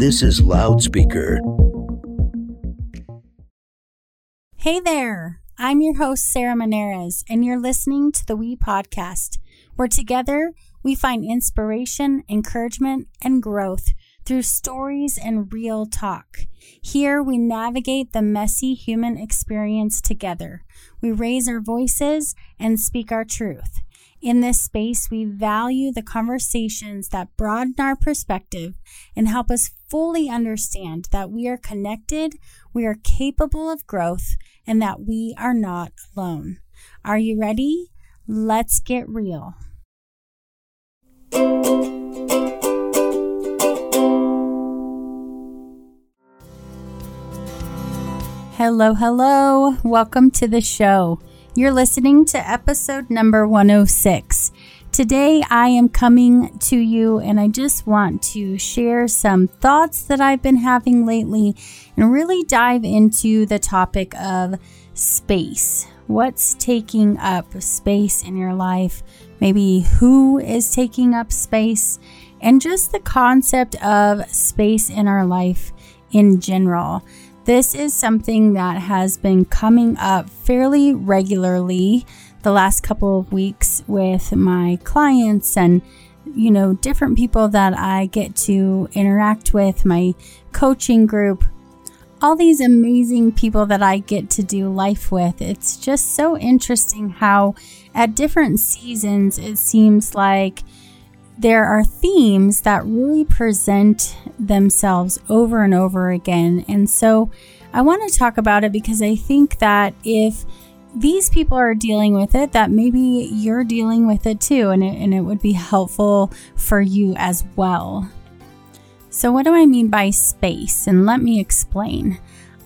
This is Loudspeaker. Hey there. I'm your host, Sarah Monares, and you're listening to the We Podcast, where together we find inspiration, encouragement, and growth through stories and real talk. Here we navigate the messy human experience together. We raise our voices and speak our truth. In this space, we value the conversations that broaden our perspective and help us fully understand that we are connected, we are capable of growth, and that we are not alone. Are you ready? Let's get real. Hello, hello. Welcome to the show. You're listening to episode number 106. Today, I am coming to you and I just want to share some thoughts that I've been having lately and really dive into the topic of space. What's taking up space in your life? Maybe who is taking up space? And just the concept of space in our life in general. This is something that has been coming up fairly regularly the last couple of weeks with my clients and you know different people that I get to interact with my coaching group all these amazing people that I get to do life with. It's just so interesting how at different seasons it seems like there are themes that really present themselves over and over again. And so I want to talk about it because I think that if these people are dealing with it, that maybe you're dealing with it too, and it, and it would be helpful for you as well. So, what do I mean by space? And let me explain.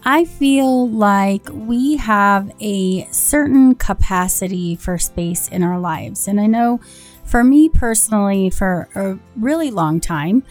I feel like we have a certain capacity for space in our lives. And I know for me personally, for a really long time,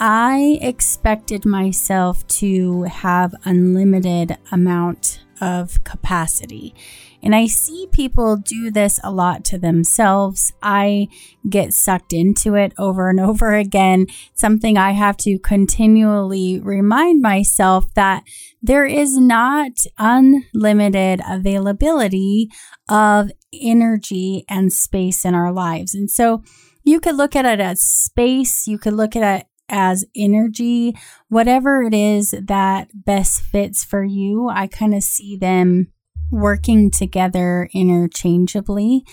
I expected myself to have unlimited amount of capacity. And I see people do this a lot to themselves. I get sucked into it over and over again. Something I have to continually remind myself that there is not unlimited availability of energy and space in our lives. And so you could look at it as space, you could look at it as energy, whatever it is that best fits for you. I kind of see them working together interchangeably.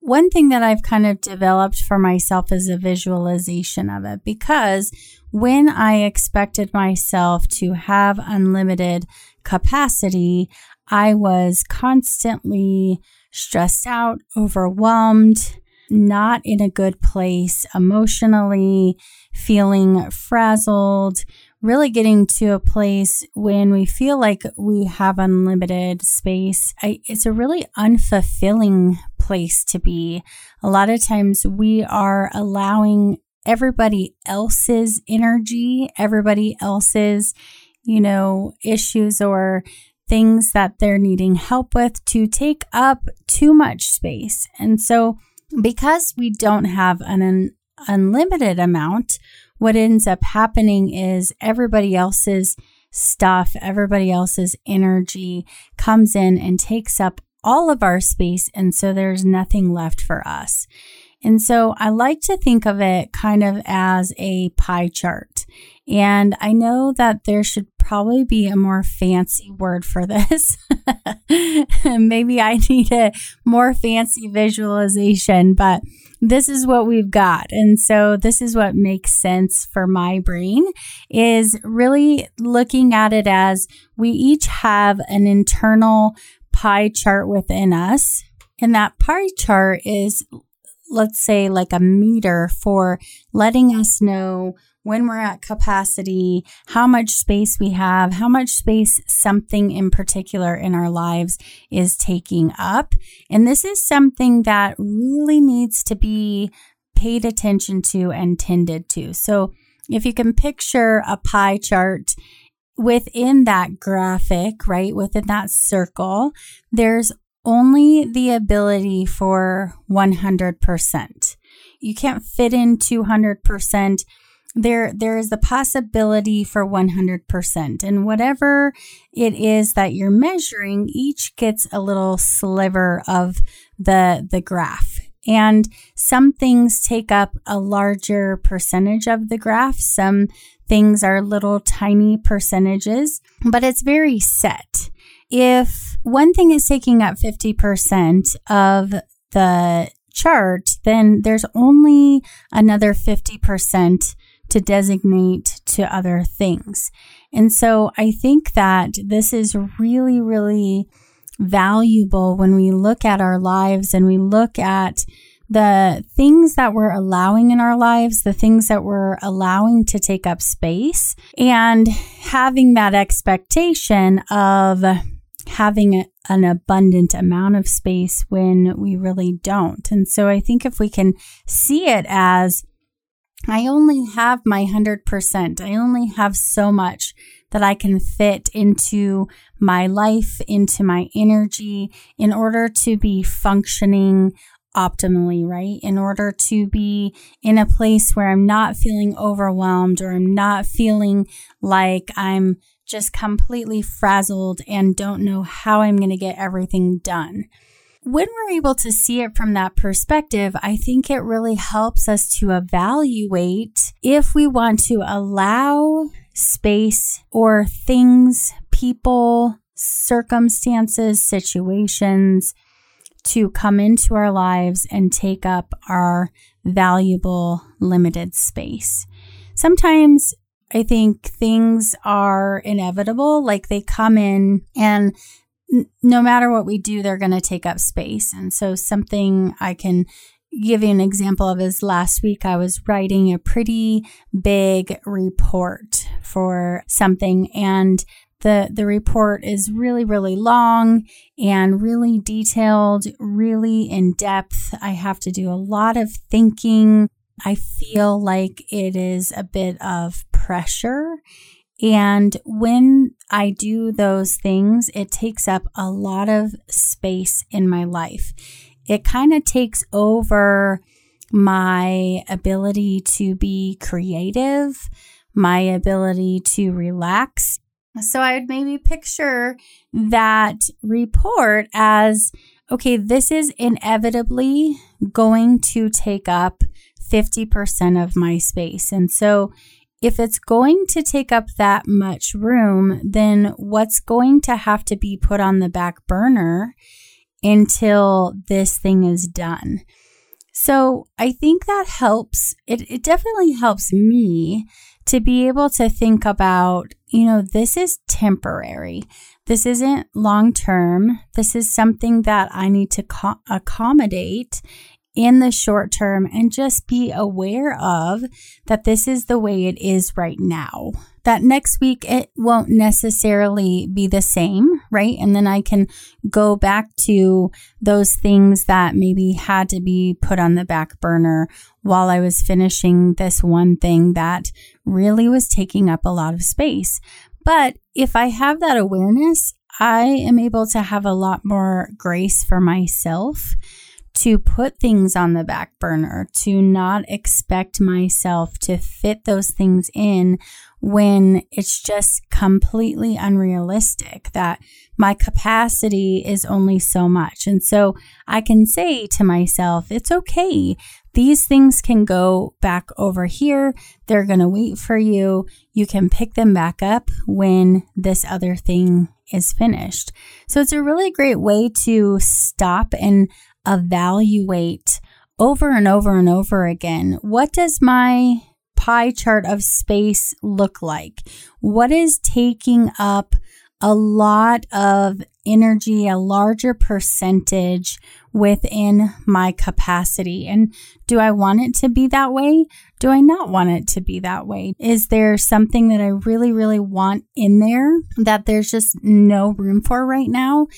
One thing that I've kind of developed for myself is a visualization of it because when I expected myself to have unlimited capacity, I was constantly stressed out, overwhelmed, not in a good place emotionally, feeling frazzled, really getting to a place when we feel like we have unlimited space. I, it's a really unfulfilling place to be. A lot of times we are allowing everybody else's energy, everybody else's, you know, issues or things that they're needing help with to take up too much space. And so, because we don't have an un- unlimited amount, what ends up happening is everybody else's stuff, everybody else's energy comes in and takes up all of our space. And so there's nothing left for us. And so I like to think of it kind of as a pie chart. And I know that there should probably be a more fancy word for this. Maybe I need a more fancy visualization, but this is what we've got. And so this is what makes sense for my brain is really looking at it as we each have an internal pie chart within us. And that pie chart is let's say like a meter for letting us know when we're at capacity, how much space we have, how much space something in particular in our lives is taking up. And this is something that really needs to be paid attention to and tended to. So if you can picture a pie chart, within that graphic, right, within that circle, there's only the ability for 100%. You can't fit in 200%. There there is the possibility for 100% and whatever it is that you're measuring each gets a little sliver of the the graph. And some things take up a larger percentage of the graph. Some things are little tiny percentages but it's very set. If one thing is taking up 50% of the chart, then there's only another 50% to designate to other things. And so I think that this is really, really valuable when we look at our lives and we look at the things that we're allowing in our lives, the things that we're allowing to take up space, and having that expectation of having an abundant amount of space when we really don't. And so I think if we can see it as I only have my 100%. I only have so much that I can fit into my life, into my energy in order to be functioning optimally, right? In order to be in a place where I'm not feeling overwhelmed or I'm not feeling like I'm just completely frazzled and don't know how I'm going to get everything done when we're able to see it from that perspective, I think it really helps us to evaluate if we want to allow space or things, people, circumstances, situations to come into our lives and take up our valuable limited space. Sometimes I think things are inevitable, like they come in and no matter what we do, they're going to take up space. And so, something I can give you an example of is last week I was writing a pretty big report for something, and the the report is really really long and really detailed, really in depth. I have to do a lot of thinking. I feel like it is a bit of pressure and when I do those things, it takes up a lot of space in my life. It kind of takes over my ability to be creative, my ability to relax. So I would maybe picture that report as okay, this is inevitably going to take up 50% of my space. And so if it's going to take up that much room, then what's going to have to be put on the back burner until this thing is done? So I think that helps. It, it definitely helps me to be able to think about, you know, this is temporary. This isn't long term. This is something that I need to co- accommodate in the short term and just be aware of that this is the way it is right now. That next week it won't necessarily be the same, right? And then I can go back to those things that maybe had to be put on the back burner while I was finishing this one thing that really was taking up a lot of space. But if I have that awareness, I am able to have a lot more grace for myself to put things on the back burner, to not expect myself to fit those things in when it's just completely unrealistic that my capacity is only so much. And so I can say to myself, it's okay. These things can go back over here. They're going to wait for you. You can pick them back up when this other thing is finished. So it's a really great way to stop and evaluate over and over and over again what does my pie chart of space look like? What is taking up a lot of energy, a larger percentage within my capacity? And do I want it to be that way? Do I not want it to be that way? Is there something that I really, really want in there that there's just no room for right now?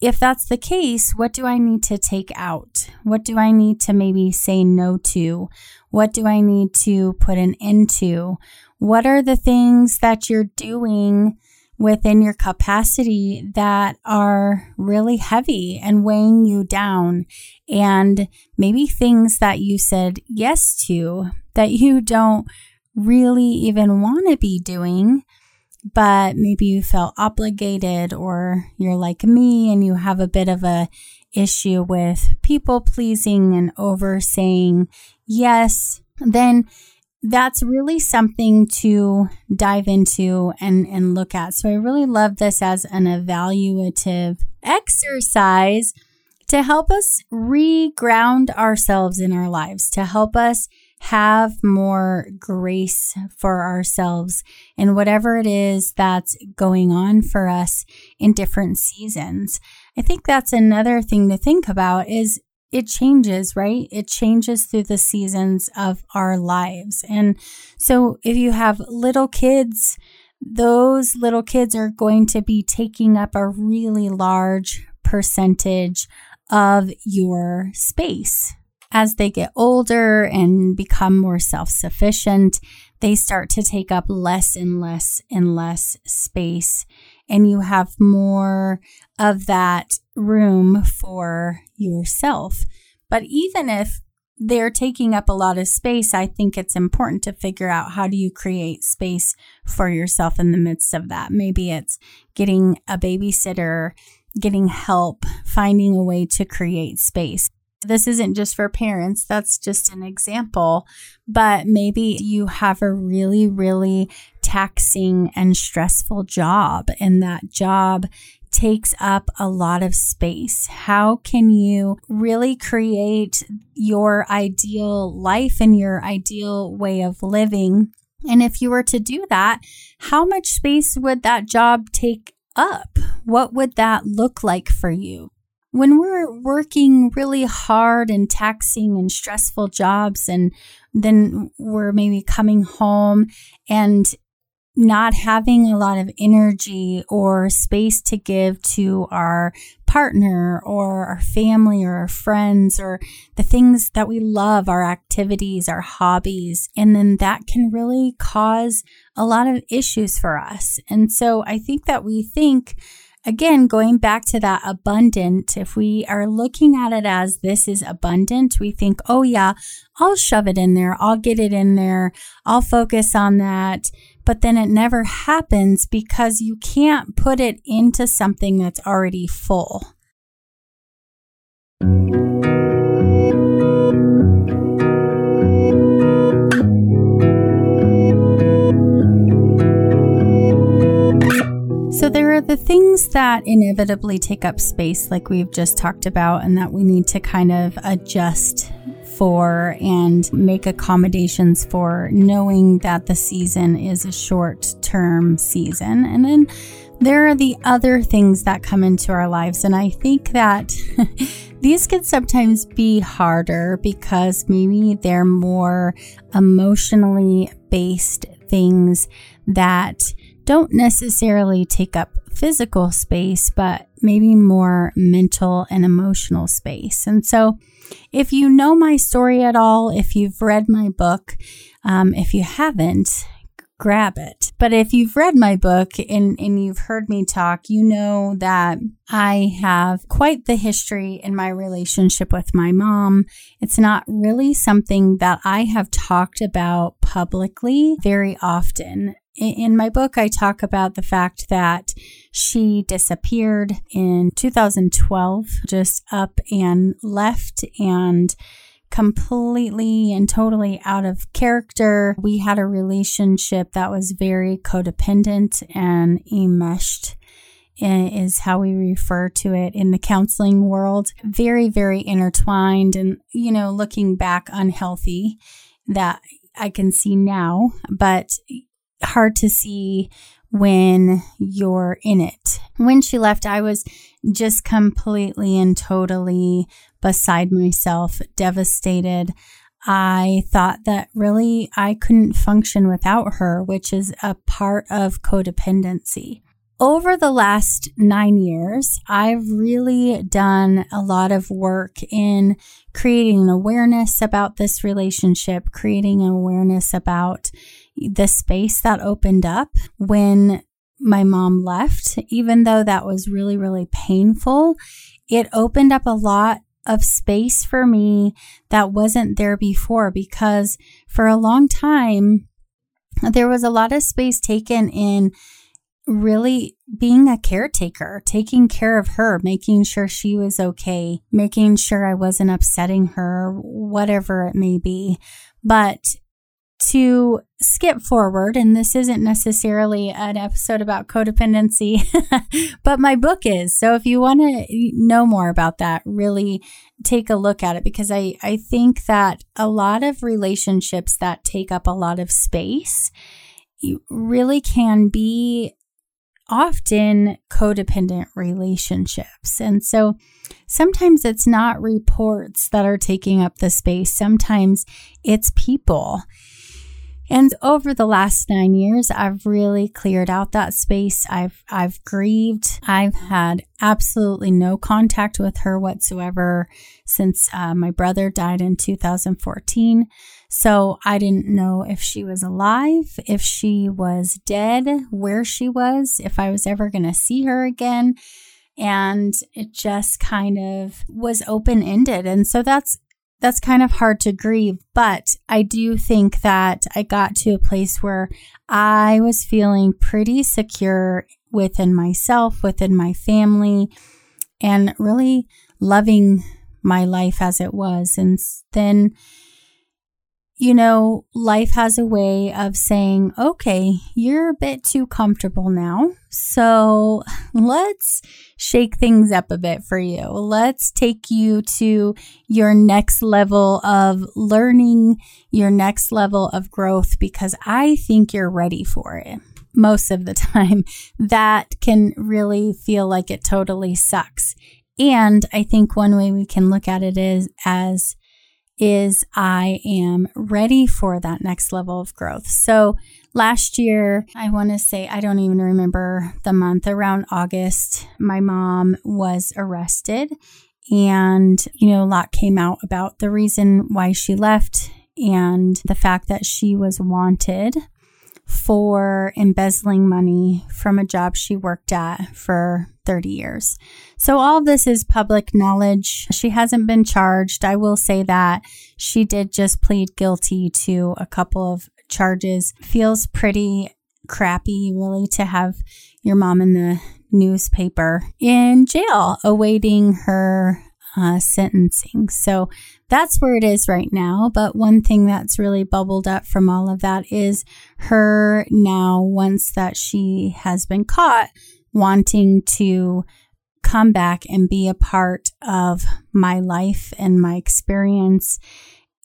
If that's the case, what do I need to take out? What do I need to maybe say no to? What do I need to put an end to? What are the things that you're doing within your capacity that are really heavy and weighing you down? And maybe things that you said yes to that you don't really even want to be doing, but maybe you felt obligated or you're like me and you have a bit of a issue with people pleasing and over saying yes, then that's really something to dive into and, and look at. So I really love this as an evaluative exercise to help us reground ourselves in our lives, to help us have more grace for ourselves in whatever it is that's going on for us in different seasons. I think that's another thing to think about is it changes, right? It changes through the seasons of our lives. And so if you have little kids, those little kids are going to be taking up a really large percentage of your space. As they get older and become more self sufficient, they start to take up less and less and less space. And you have more of that room for yourself. But even if they're taking up a lot of space, I think it's important to figure out how do you create space for yourself in the midst of that. Maybe it's getting a babysitter, getting help, finding a way to create space. This isn't just for parents, that's just an example, but maybe you have a really, really taxing and stressful job, and that job takes up a lot of space. How can you really create your ideal life and your ideal way of living? And if you were to do that, how much space would that job take up? What would that look like for you? When we're working really hard and taxing and stressful jobs, and then we're maybe coming home and not having a lot of energy or space to give to our partner or our family or our friends or the things that we love, our activities, our hobbies. And then that can really cause a lot of issues for us. And so I think that we think, again, going back to that abundant, if we are looking at it as this is abundant, we think, oh, yeah, I'll shove it in there. I'll get it in there. I'll focus on that but then it never happens because you can't put it into something that's already full. So, there are the things that inevitably take up space, like we've just talked about, and that we need to kind of adjust for and make accommodations for, knowing that the season is a short term season. And then there are the other things that come into our lives. And I think that these can sometimes be harder because maybe they're more emotionally based things that don't necessarily take up physical space, but maybe more mental and emotional space. And so, if you know my story at all, if you've read my book, um, if you haven't, grab it. But if you've read my book and, and you've heard me talk, you know that I have quite the history in my relationship with my mom. It's not really something that I have talked about publicly very often in my book, I talk about the fact that she disappeared in 2012, just up and left and completely and totally out of character. We had a relationship that was very codependent and enmeshed eh, is how we refer to it in the counseling world. Very, very intertwined and, you know, looking back unhealthy that I can see now, but hard to see when you're in it. When she left, I was just completely and totally beside myself, devastated. I thought that really I couldn't function without her, which is a part of codependency. Over the last nine years, I've really done a lot of work in creating an awareness about this relationship, creating an awareness about the space that opened up when my mom left, even though that was really, really painful, it opened up a lot of space for me that wasn't there before because for a long time, there was a lot of space taken in really being a caretaker, taking care of her, making sure she was okay, making sure I wasn't upsetting her, whatever it may be. But to skip forward, and this isn't necessarily an episode about codependency, but my book is. So if you want to know more about that, really take a look at it because I, I think that a lot of relationships that take up a lot of space really can be often codependent relationships. And so sometimes it's not reports that are taking up the space, sometimes it's people. And over the last nine years, I've really cleared out that space. I've, I've grieved. I've had absolutely no contact with her whatsoever since uh, my brother died in 2014. So I didn't know if she was alive, if she was dead, where she was, if I was ever going to see her again. And it just kind of was open ended. And so that's that's kind of hard to grieve, but I do think that I got to a place where I was feeling pretty secure within myself, within my family, and really loving my life as it was. And then you know, life has a way of saying, okay, you're a bit too comfortable now. So let's shake things up a bit for you. Let's take you to your next level of learning, your next level of growth, because I think you're ready for it. Most of the time, that can really feel like it totally sucks. And I think one way we can look at it is as is I am ready for that next level of growth. So last year, I want to say, I don't even remember the month, around August, my mom was arrested. And, you know, a lot came out about the reason why she left and the fact that she was wanted for embezzling money from a job she worked at for 30 years. So all this is public knowledge. She hasn't been charged. I will say that she did just plead guilty to a couple of charges. Feels pretty crappy really to have your mom in the newspaper in jail awaiting her uh, sentencing. So that's where it is right now. But one thing that's really bubbled up from all of that is her now, once that she has been caught, wanting to come back and be a part of my life and my experience.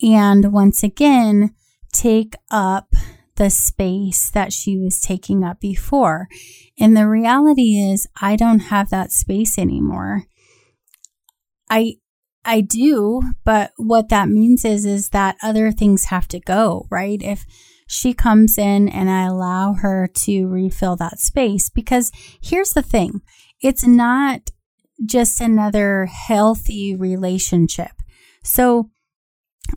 And once again, take up the space that she was taking up before. And the reality is, I don't have that space anymore. I I do, but what that means is is that other things have to go, right? If she comes in and I allow her to refill that space because here's the thing. It's not just another healthy relationship. So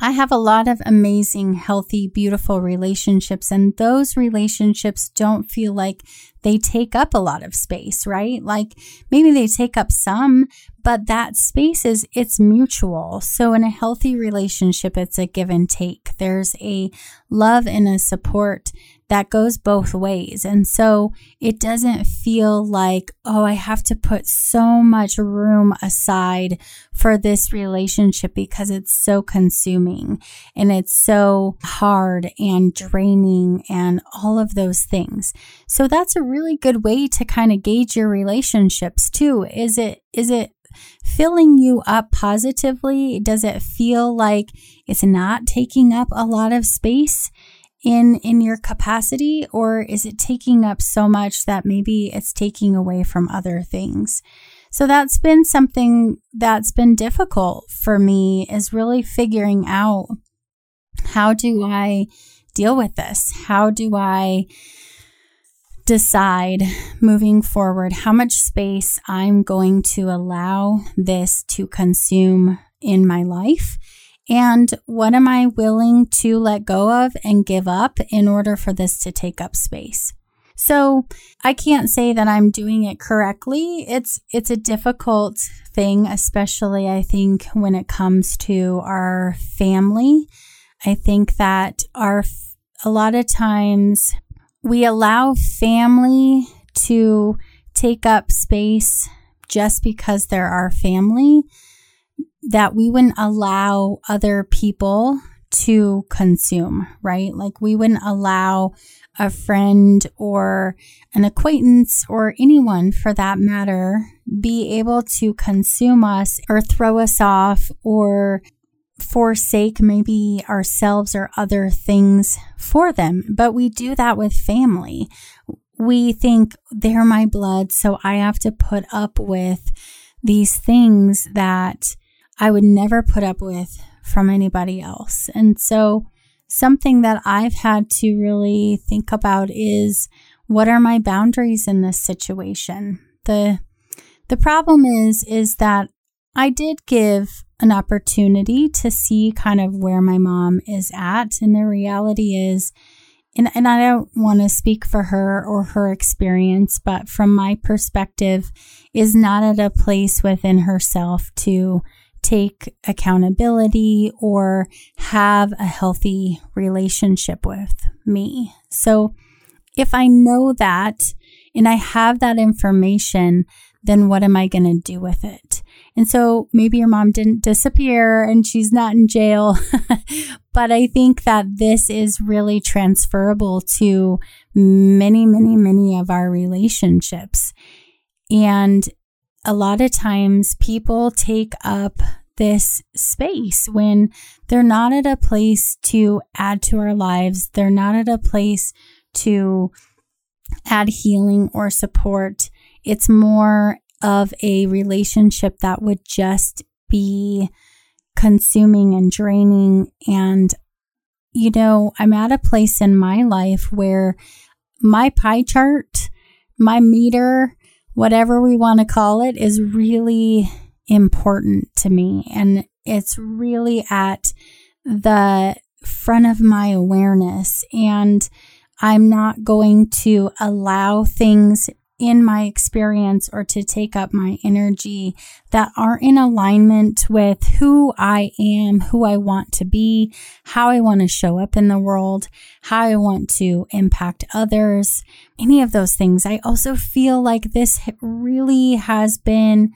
I have a lot of amazing, healthy, beautiful relationships, and those relationships don't feel like they take up a lot of space, right? Like maybe they take up some, but that space is it's mutual. So in a healthy relationship, it's a give and take. There's a love and a support that goes both ways. And so it doesn't feel like, oh, I have to put so much room aside for this relationship because it's so consuming and it's so hard and draining and all of those things. So that's a really good way to kind of gauge your relationships too. Is it, is it filling you up positively? Does it feel like it's not taking up a lot of space? In in your capacity or is it taking up so much that maybe it's taking away from other things? So that's been something that's been difficult for me is really figuring out how do i deal with this? How do i decide moving forward how much space i'm going to allow this to consume in my life and what am I willing to let go of and give up in order for this to take up space? So I can't say that I'm doing it correctly. It's it's a difficult thing, especially I think when it comes to our family. I think that our a lot of times we allow family to take up space just because they're our family, that we wouldn't allow other people to consume, right? Like we wouldn't allow a friend or an acquaintance or anyone for that matter be able to consume us or throw us off or forsake maybe ourselves or other things for them. But we do that with family. We think they're my blood, so I have to put up with these things that I would never put up with from anybody else. And so, something that I've had to really think about is what are my boundaries in this situation? The the problem is is that I did give an opportunity to see kind of where my mom is at and the reality is and, and I don't want to speak for her or her experience, but from my perspective, is not at a place within herself to take accountability or have a healthy relationship with me. So if I know that and I have that information, then what am I going to do with it? And so maybe your mom didn't disappear and she's not in jail. but I think that this is really transferable to many, many, many of our relationships. And a lot of times people take up this space when they're not at a place to add to our lives. They're not at a place to add healing or support. It's more of a relationship that would just be consuming and draining. And, you know, I'm at a place in my life where my pie chart, my meter, whatever we want to call it, is really important to me. And it's really at the front of my awareness. And I'm not going to allow things in my experience or to take up my energy that aren't in alignment with who I am, who I want to be, how I want to show up in the world, how I want to impact others, any of those things. I also feel like this really has been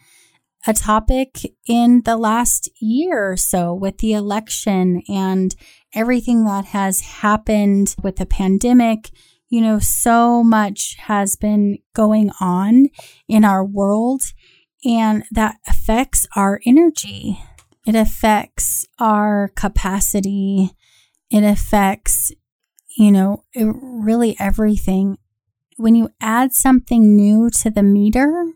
a topic in the last year or so with the election and everything that has happened with the pandemic you know, so much has been going on in our world, and that affects our energy. It affects our capacity. It affects, you know, it, really everything. When you add something new to the meter,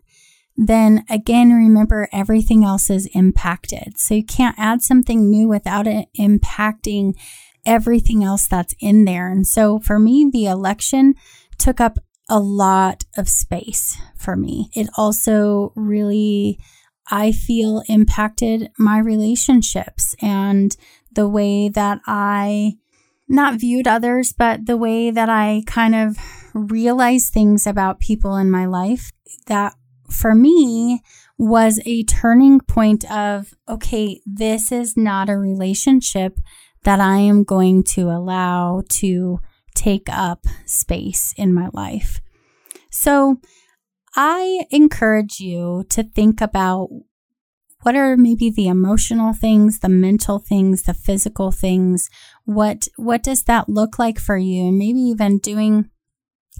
then again, remember everything else is impacted. So you can't add something new without it impacting everything else that's in there. And so for me, the election took up a lot of space for me. It also really, I feel, impacted my relationships and the way that I not viewed others, but the way that I kind of realized things about people in my life that for me was a turning point of, okay, this is not a relationship that I am going to allow to take up space in my life. So I encourage you to think about what are maybe the emotional things, the mental things, the physical things. What what does that look like for you? And maybe even doing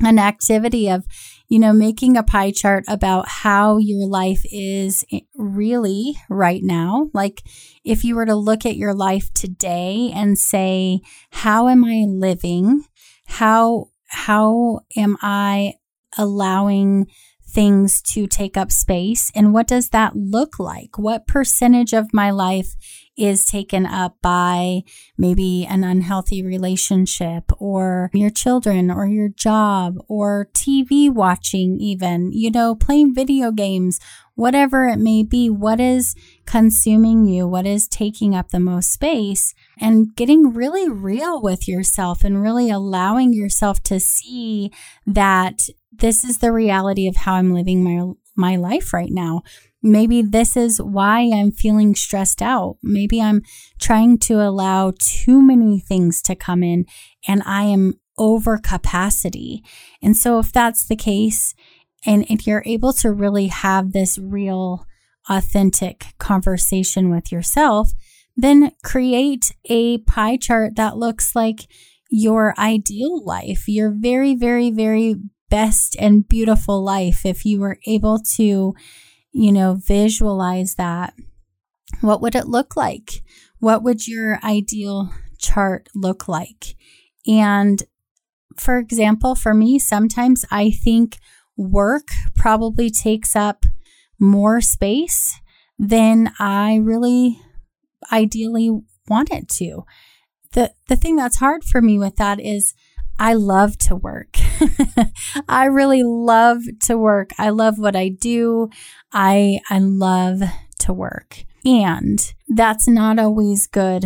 an activity of, you know, making a pie chart about how your life is really right now. Like, if you were to look at your life today and say, how am I living? How, how am I allowing things to take up space? And what does that look like? What percentage of my life is taken up by maybe an unhealthy relationship or your children or your job or TV watching, even, you know, playing video games, whatever it may be. What is consuming you? What is taking up the most space? And getting really real with yourself and really allowing yourself to see that this is the reality of how I'm living my my life right now Maybe this is why I'm feeling stressed out. Maybe I'm trying to allow too many things to come in and I am over capacity. And so, if that's the case, and if you're able to really have this real, authentic conversation with yourself, then create a pie chart that looks like your ideal life, your very, very, very best and beautiful life. If you were able to you know, visualize that. What would it look like? What would your ideal chart look like? And for example, for me, sometimes I think work probably takes up more space than I really ideally want it to. The the thing that's hard for me with that is I love to work. I really love to work. I love what I do. I I love to work. And that's not always good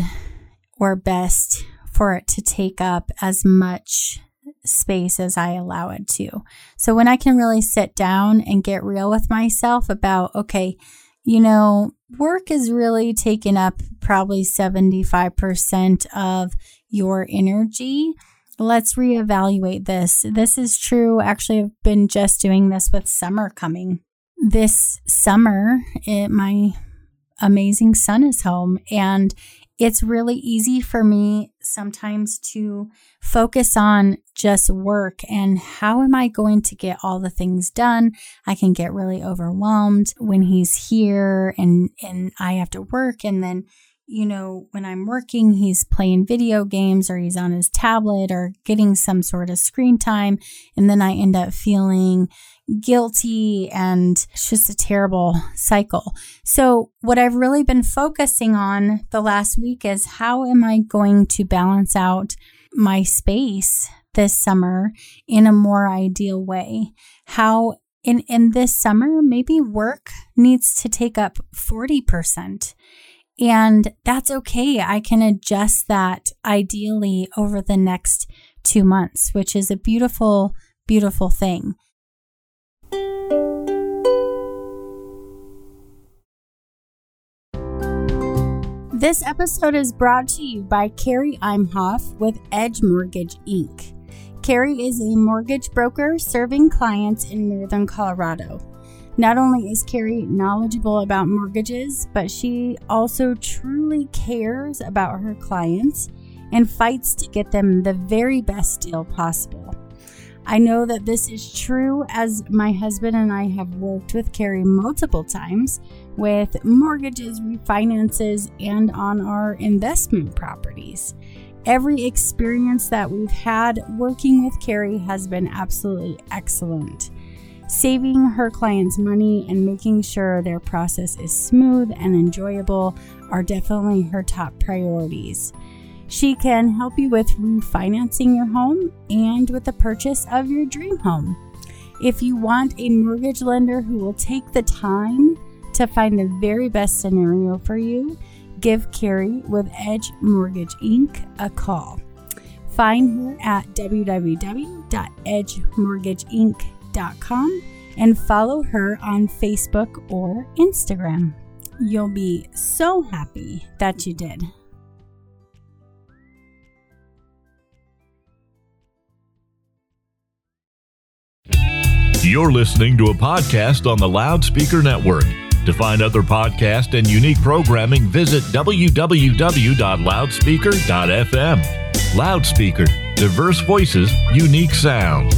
or best for it to take up as much space as I allow it to. So when I can really sit down and get real with myself about, okay, you know, work is really taking up probably 75% of your energy let's reevaluate this. This is true. Actually, I've been just doing this with summer coming. This summer, it, my amazing son is home, and it's really easy for me sometimes to focus on just work and how am I going to get all the things done. I can get really overwhelmed when he's here and and I have to work and then you know, when I'm working, he's playing video games or he's on his tablet or getting some sort of screen time. And then I end up feeling guilty and it's just a terrible cycle. So, what I've really been focusing on the last week is how am I going to balance out my space this summer in a more ideal way? How in, in this summer, maybe work needs to take up 40% and that's okay. I can adjust that ideally over the next two months, which is a beautiful, beautiful thing. This episode is brought to you by Carrie Imhoff with Edge Mortgage Inc. Carrie is a mortgage broker serving clients in Northern Colorado. Not only is Carrie knowledgeable about mortgages, but she also truly cares about her clients and fights to get them the very best deal possible. I know that this is true as my husband and I have worked with Carrie multiple times with mortgages, refinances, and on our investment properties. Every experience that we've had working with Carrie has been absolutely excellent. Saving her clients money and making sure their process is smooth and enjoyable are definitely her top priorities. She can help you with refinancing your home and with the purchase of your dream home. If you want a mortgage lender who will take the time to find the very best scenario for you, give Carrie with Edge Mortgage Inc. a call. Find her at www.edgemortgageinc.com and follow her on Facebook or Instagram. You'll be so happy that you did. You're listening to a podcast on the Loudspeaker Network. To find other podcasts and unique programming, visit www.loudspeaker.fm. Loudspeaker, diverse voices, unique sound.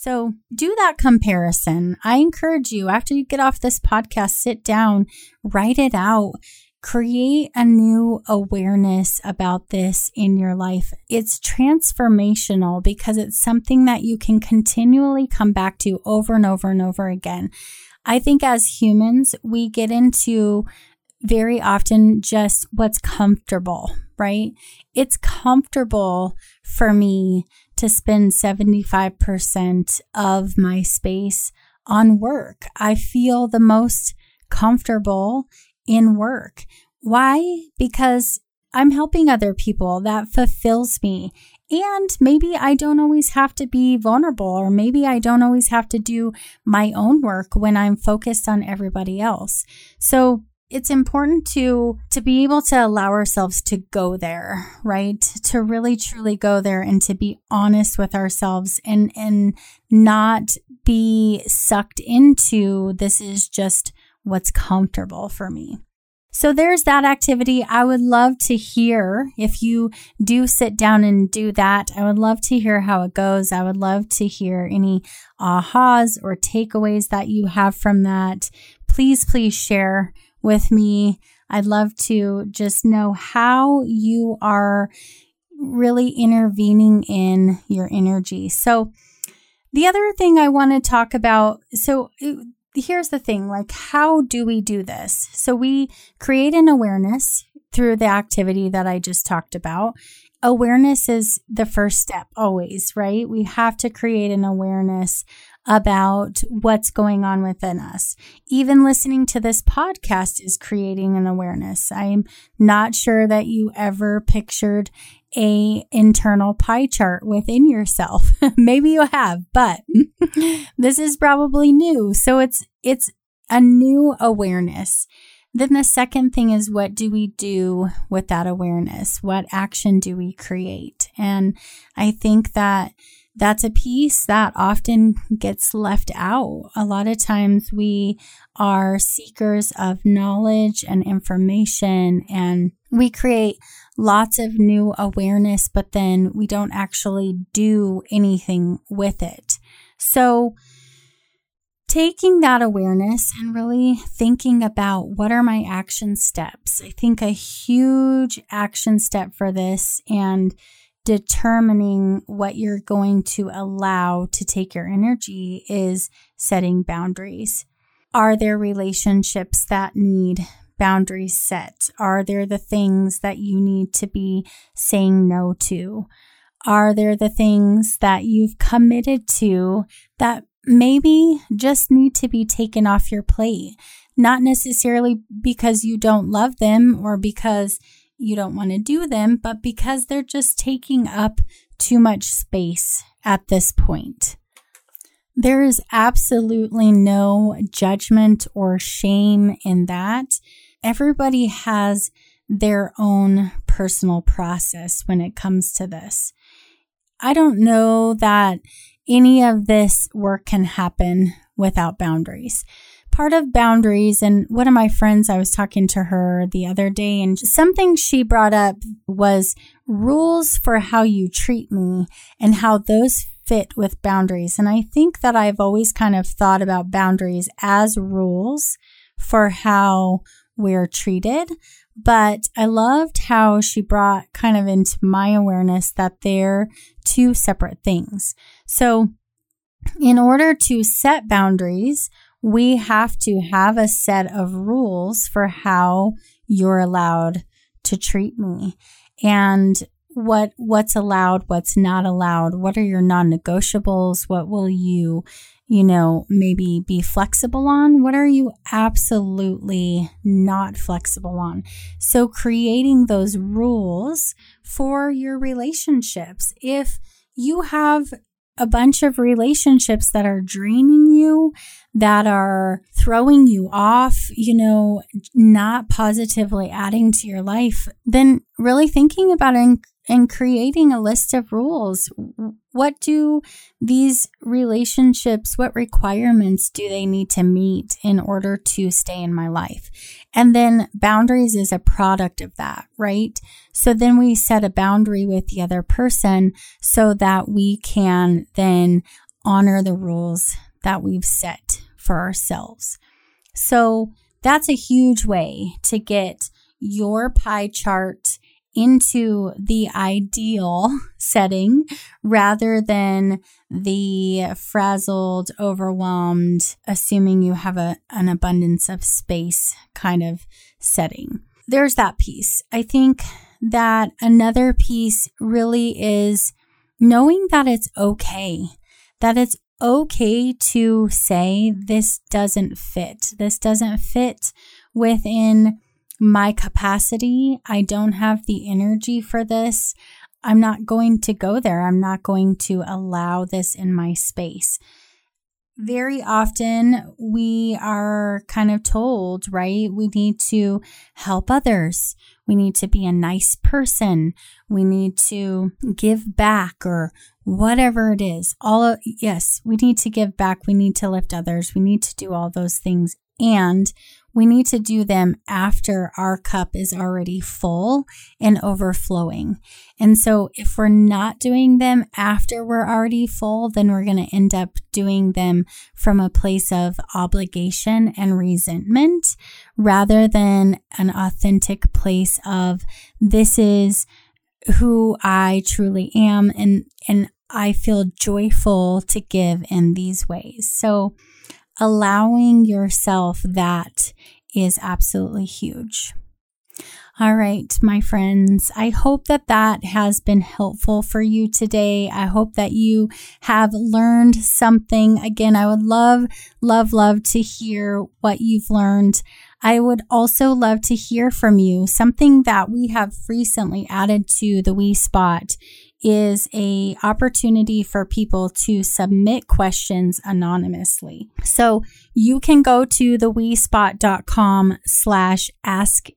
So do that comparison. I encourage you, after you get off this podcast, sit down, write it out, create a new awareness about this in your life. It's transformational because it's something that you can continually come back to over and over and over again. I think as humans, we get into very often just what's comfortable, right? It's comfortable for me to spend 75% of my space on work. I feel the most comfortable in work. Why? Because I'm helping other people. That fulfills me. And maybe I don't always have to be vulnerable, or maybe I don't always have to do my own work when I'm focused on everybody else. So it's important to to be able to allow ourselves to go there right to really truly go there and to be honest with ourselves and and not be sucked into this is just what's comfortable for me so there's that activity. I would love to hear if you do sit down and do that. I would love to hear how it goes. I would love to hear any ahas or takeaways that you have from that. Please, please share with me. I'd love to just know how you are really intervening in your energy. So, the other thing I want to talk about so, here's the thing like, how do we do this? So, we create an awareness through the activity that I just talked about. Awareness is the first step, always, right? We have to create an awareness about what's going on within us. Even listening to this podcast is creating an awareness. I'm not sure that you ever pictured a internal pie chart within yourself. Maybe you have, but this is probably new. So it's it's a new awareness. Then the second thing is what do we do with that awareness? What action do we create? And I think that that's a piece that often gets left out. A lot of times we are seekers of knowledge and information and we create lots of new awareness, but then we don't actually do anything with it. So, taking that awareness and really thinking about what are my action steps. I think a huge action step for this and determining what you're going to allow to take your energy is setting boundaries. Are there relationships that need boundaries set? Are there the things that you need to be saying no to? Are there the things that you've committed to that maybe just need to be taken off your plate? Not necessarily because you don't love them or because you don't want to do them, but because they're just taking up too much space at this point. There is absolutely no judgment or shame in that. Everybody has their own personal process when it comes to this. I don't know that any of this work can happen without boundaries part of boundaries. And one of my friends, I was talking to her the other day, and something she brought up was rules for how you treat me and how those fit with boundaries. And I think that I've always kind of thought about boundaries as rules for how we're treated. But I loved how she brought kind of into my awareness that they're two separate things. So, in order to set boundaries, we have to have a set of rules for how you're allowed to treat me. And what what's allowed what's not allowed what are your non-negotiables what will you you know maybe be flexible on what are you absolutely not flexible on? So creating those rules for your relationships. If you have a bunch of relationships that are draining you, that are throwing you off, you know, not positively adding to your life, then really thinking about and creating a list of rules. What do these relationships, what requirements do they need to meet in order to stay in my life? And then boundaries is a product of that, right? So then we set a boundary with the other person so that we can then honor the rules that we've set for ourselves. So that's a huge way to get your pie chart into the ideal setting rather than the frazzled, overwhelmed, assuming you have a, an abundance of space kind of setting. There's that piece. I think that another piece really is knowing that it's okay, that it's okay to say, this doesn't fit. This doesn't fit within my capacity. I don't have the energy for this. I'm not going to go there. I'm not going to allow this in my space. Very often we are kind of told, right? We need to help others. We need to be a nice person. We need to give back or whatever it is. All of, yes, we need to give back. We need to lift others. We need to do all those things. And we need to do them after our cup is already full and overflowing. And so, if we're not doing them after we're already full, then we're going to end up doing them from a place of obligation and resentment rather than an authentic place of this is who I truly am and and I feel joyful to give in these ways. So, allowing yourself that is absolutely huge. All right, my friends, I hope that that has been helpful for you today. I hope that you have learned something. Again, I would love, love, love to hear what you've learned. I would also love to hear from you. Something that we have recently added to the We Spot is a opportunity for people to submit questions anonymously. So you can go to thewespot.com slash ask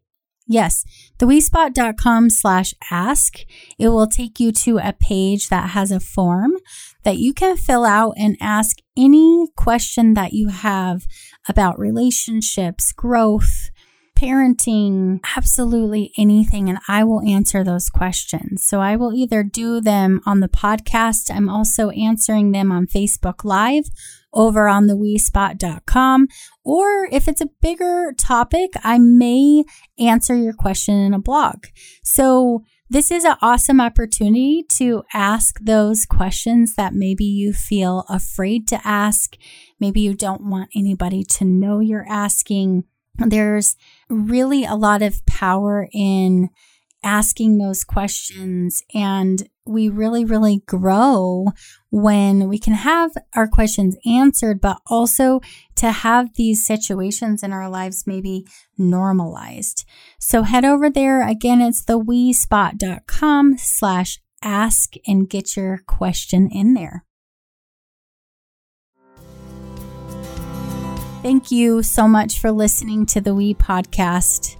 Yes, thewespot.com slash ask. It will take you to a page that has a form that you can fill out and ask any question that you have about relationships, growth, parenting, absolutely anything, and I will answer those questions. So I will either do them on the podcast, I'm also answering them on Facebook Live over on the wespot.com. Or if it's a bigger topic, I may answer your question in a blog. So this is an awesome opportunity to ask those questions that maybe you feel afraid to ask. Maybe you don't want anybody to know you're asking. There's really a lot of power in asking those questions and we really, really grow when we can have our questions answered, but also to have these situations in our lives maybe normalized. So head over there. Again, it's the wespot.com slash ask and get your question in there. Thank you so much for listening to the We podcast.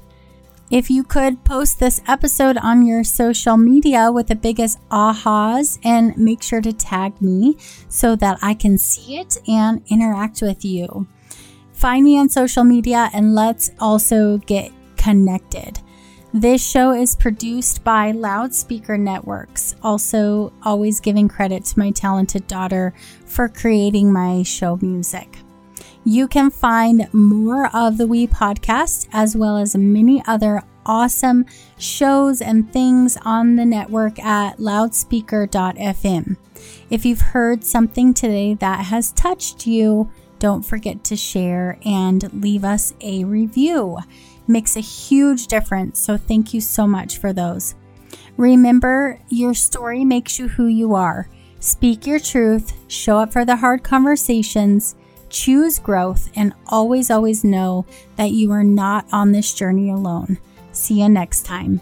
If you could post this episode on your social media with the biggest ahas and make sure to tag me so that I can see it and interact with you. Find me on social media and let's also get connected. This show is produced by Loudspeaker Networks, also always giving credit to my talented daughter for creating my show music. You can find more of the We podcast as well as many other awesome shows and things on the network at loudspeaker.fm. If you've heard something today that has touched you, don't forget to share and leave us a review. makes a huge difference, so thank you so much for those. Remember, your story makes you who you are. Speak your truth, show up for the hard conversations choose growth, and always, always know that you are not on this journey alone. See you next time.